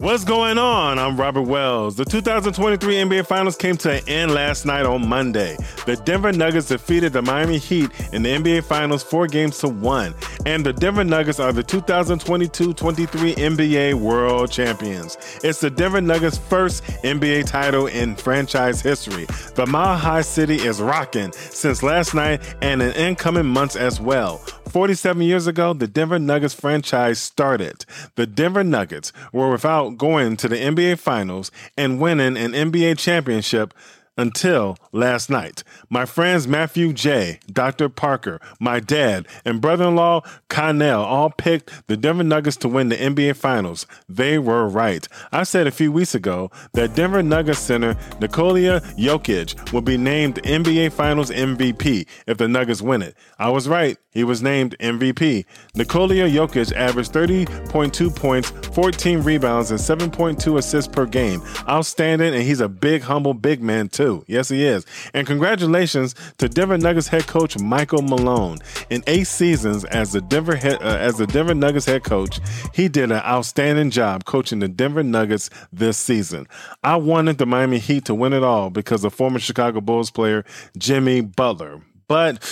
What's going on? I'm Robert Wells. The 2023 NBA Finals came to an end last night on Monday. The Denver Nuggets defeated the Miami Heat in the NBA Finals four games to one, and the Denver Nuggets are the 2022-23 NBA World Champions. It's the Denver Nuggets' first NBA title in franchise history. The Mile High City is rocking since last night and in incoming months as well. 47 years ago, the Denver Nuggets franchise started. The Denver Nuggets were without going to the NBA Finals and winning an NBA championship until last night. My friends Matthew J., Dr. Parker, my dad, and brother in law Connell all picked the Denver Nuggets to win the NBA Finals. They were right. I said a few weeks ago that Denver Nuggets center Nikola Jokic will be named NBA Finals MVP if the Nuggets win it. I was right. He was named MVP. Nikola Jokic averaged 30.2 points, 14 rebounds, and 7.2 assists per game. Outstanding, and he's a big, humble, big man, too. Yes, he is. And congratulations to Denver Nuggets head coach Michael Malone. In eight seasons as the Denver head, uh, as the Denver Nuggets head coach, he did an outstanding job coaching the Denver Nuggets this season. I wanted the Miami Heat to win it all because of former Chicago Bulls player Jimmy Butler. But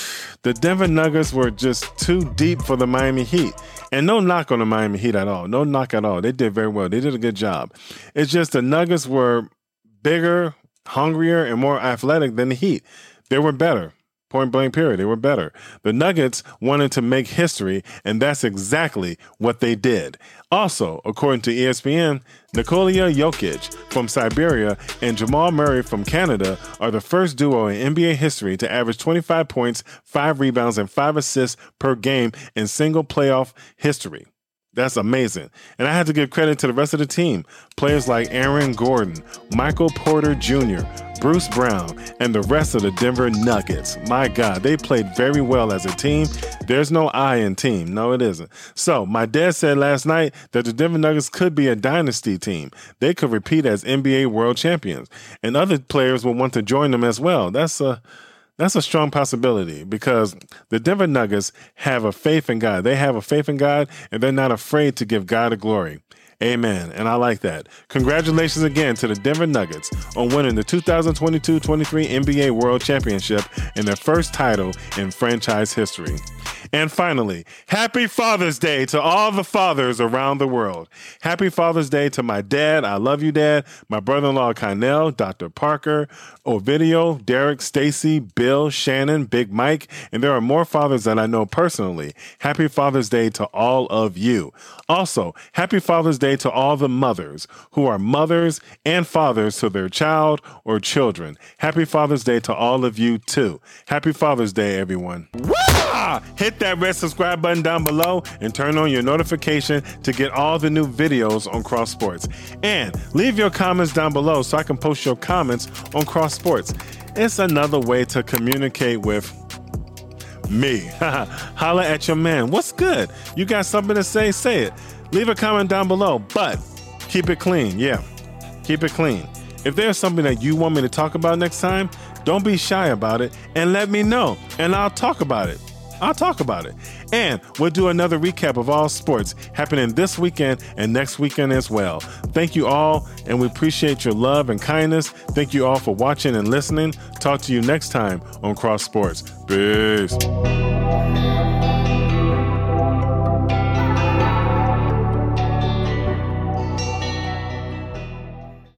the Denver Nuggets were just too deep for the Miami Heat. And no knock on the Miami Heat at all. No knock at all. They did very well. They did a good job. It's just the Nuggets were bigger, hungrier, and more athletic than the Heat. They were better. Point blank period. They were better. The Nuggets wanted to make history, and that's exactly what they did. Also, according to ESPN, Nikola Jokic from Serbia and Jamal Murray from Canada are the first duo in NBA history to average 25 points, 5 rebounds, and 5 assists per game in single playoff history. That's amazing. And I have to give credit to the rest of the team. Players like Aaron Gordon, Michael Porter Jr., Bruce Brown, and the rest of the Denver Nuggets. My God, they played very well as a team. There's no I in team. No, it isn't. So, my dad said last night that the Denver Nuggets could be a dynasty team. They could repeat as NBA world champions, and other players will want to join them as well. That's a that's a strong possibility because the Denver Nuggets have a faith in God. They have a faith in God and they're not afraid to give God a glory. Amen. And I like that. Congratulations again to the Denver Nuggets on winning the 2022 23 NBA World Championship and their first title in franchise history. And finally, happy Father's Day to all the fathers around the world. Happy Father's Day to my dad. I love you, Dad. My brother in law, Kynell, Dr. Parker, Ovidio, Darrick, Stacy, Bill, Shannon, Big Mike, and there are more fathers that I know personally. Happy Father's Day to all of you. Also, happy Father's Day to all the mothers who are mothers and fathers to their child or children. Happy Father's Day to all of you, too. Happy Father's Day, everyone. Woo! Hit that red subscribe button down below and turn on your notification to get all the new videos on Cross Sports. And leave your comments down below so I can post your comments on Cross Sports. It's another way to communicate with me. Holla at your man. What's good? You got something to say? Say it. Leave a comment down below, but keep it clean. Yeah, keep it clean. If there's something that you want me to talk about next time, don't be shy about it and let me know, and I'll talk about it. I'll talk about it. And we'll do another recap of all sports happening this weekend and next weekend as well. Thank you all, and we appreciate your love and kindness. Thank you all for watching and listening. Talk to you next time on Cross Sports. Peace.